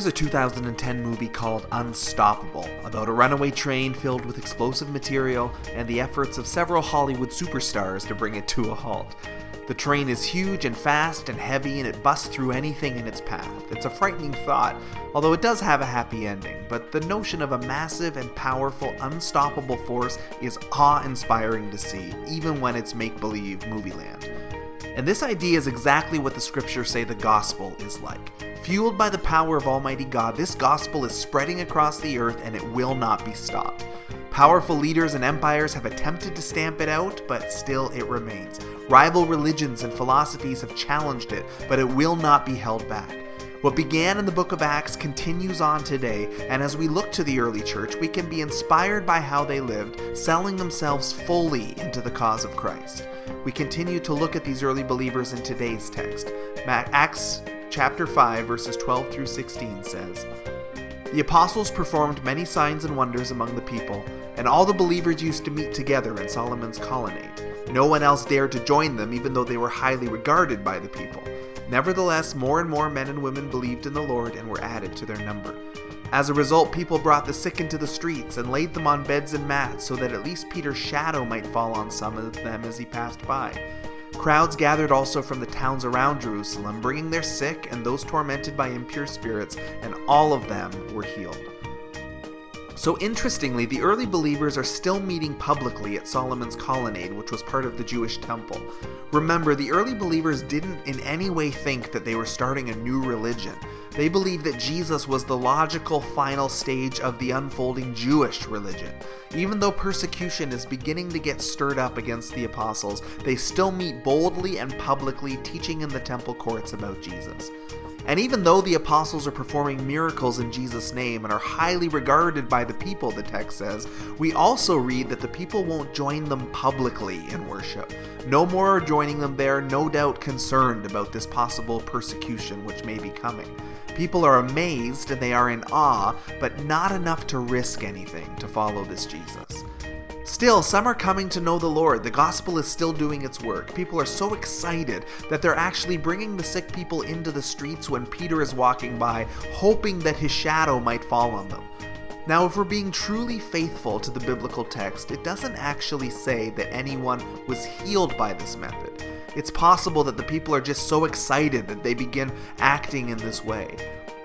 There's a 2010 movie called Unstoppable about a runaway train filled with explosive material and the efforts of several Hollywood superstars to bring it to a halt. The train is huge and fast and heavy and it busts through anything in its path. It's a frightening thought, although it does have a happy ending, but the notion of a massive and powerful, unstoppable force is awe inspiring to see, even when it's make believe movie land. And this idea is exactly what the scriptures say the gospel is like. Fueled by the power of Almighty God, this gospel is spreading across the earth and it will not be stopped. Powerful leaders and empires have attempted to stamp it out, but still it remains. Rival religions and philosophies have challenged it, but it will not be held back. What began in the book of Acts continues on today, and as we look to the early church, we can be inspired by how they lived, selling themselves fully into the cause of Christ. We continue to look at these early believers in today's text. Acts chapter 5 verses 12 through 16 says, The apostles performed many signs and wonders among the people, and all the believers used to meet together in Solomon's colonnade. No one else dared to join them even though they were highly regarded by the people. Nevertheless, more and more men and women believed in the Lord and were added to their number. As a result, people brought the sick into the streets and laid them on beds and mats so that at least Peter's shadow might fall on some of them as he passed by. Crowds gathered also from the towns around Jerusalem, bringing their sick and those tormented by impure spirits, and all of them were healed. So, interestingly, the early believers are still meeting publicly at Solomon's colonnade, which was part of the Jewish temple. Remember, the early believers didn't in any way think that they were starting a new religion. They believed that Jesus was the logical final stage of the unfolding Jewish religion. Even though persecution is beginning to get stirred up against the apostles, they still meet boldly and publicly, teaching in the temple courts about Jesus. And even though the apostles are performing miracles in Jesus' name and are highly regarded by the people, the text says, we also read that the people won't join them publicly in worship. No more are joining them there, no doubt concerned about this possible persecution which may be coming. People are amazed and they are in awe, but not enough to risk anything to follow this Jesus. Still, some are coming to know the Lord. The gospel is still doing its work. People are so excited that they're actually bringing the sick people into the streets when Peter is walking by, hoping that his shadow might fall on them. Now, if we're being truly faithful to the biblical text, it doesn't actually say that anyone was healed by this method. It's possible that the people are just so excited that they begin acting in this way.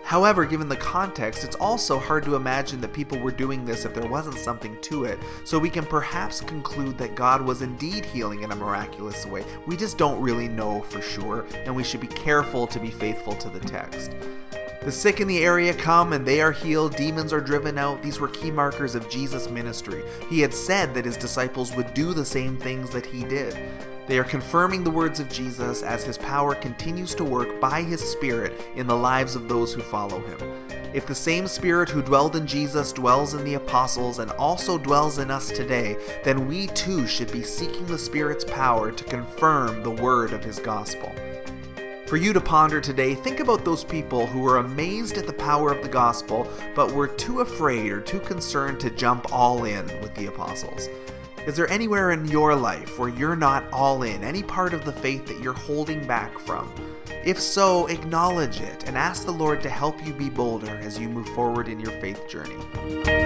However, given the context, it's also hard to imagine that people were doing this if there wasn't something to it, so we can perhaps conclude that God was indeed healing in a miraculous way. We just don't really know for sure, and we should be careful to be faithful to the text. The sick in the area come and they are healed, demons are driven out. These were key markers of Jesus' ministry. He had said that his disciples would do the same things that he did. They are confirming the words of Jesus as his power continues to work by his Spirit in the lives of those who follow him. If the same Spirit who dwelled in Jesus dwells in the apostles and also dwells in us today, then we too should be seeking the Spirit's power to confirm the word of his gospel. For you to ponder today, think about those people who were amazed at the power of the gospel, but were too afraid or too concerned to jump all in with the apostles. Is there anywhere in your life where you're not all in, any part of the faith that you're holding back from? If so, acknowledge it and ask the Lord to help you be bolder as you move forward in your faith journey.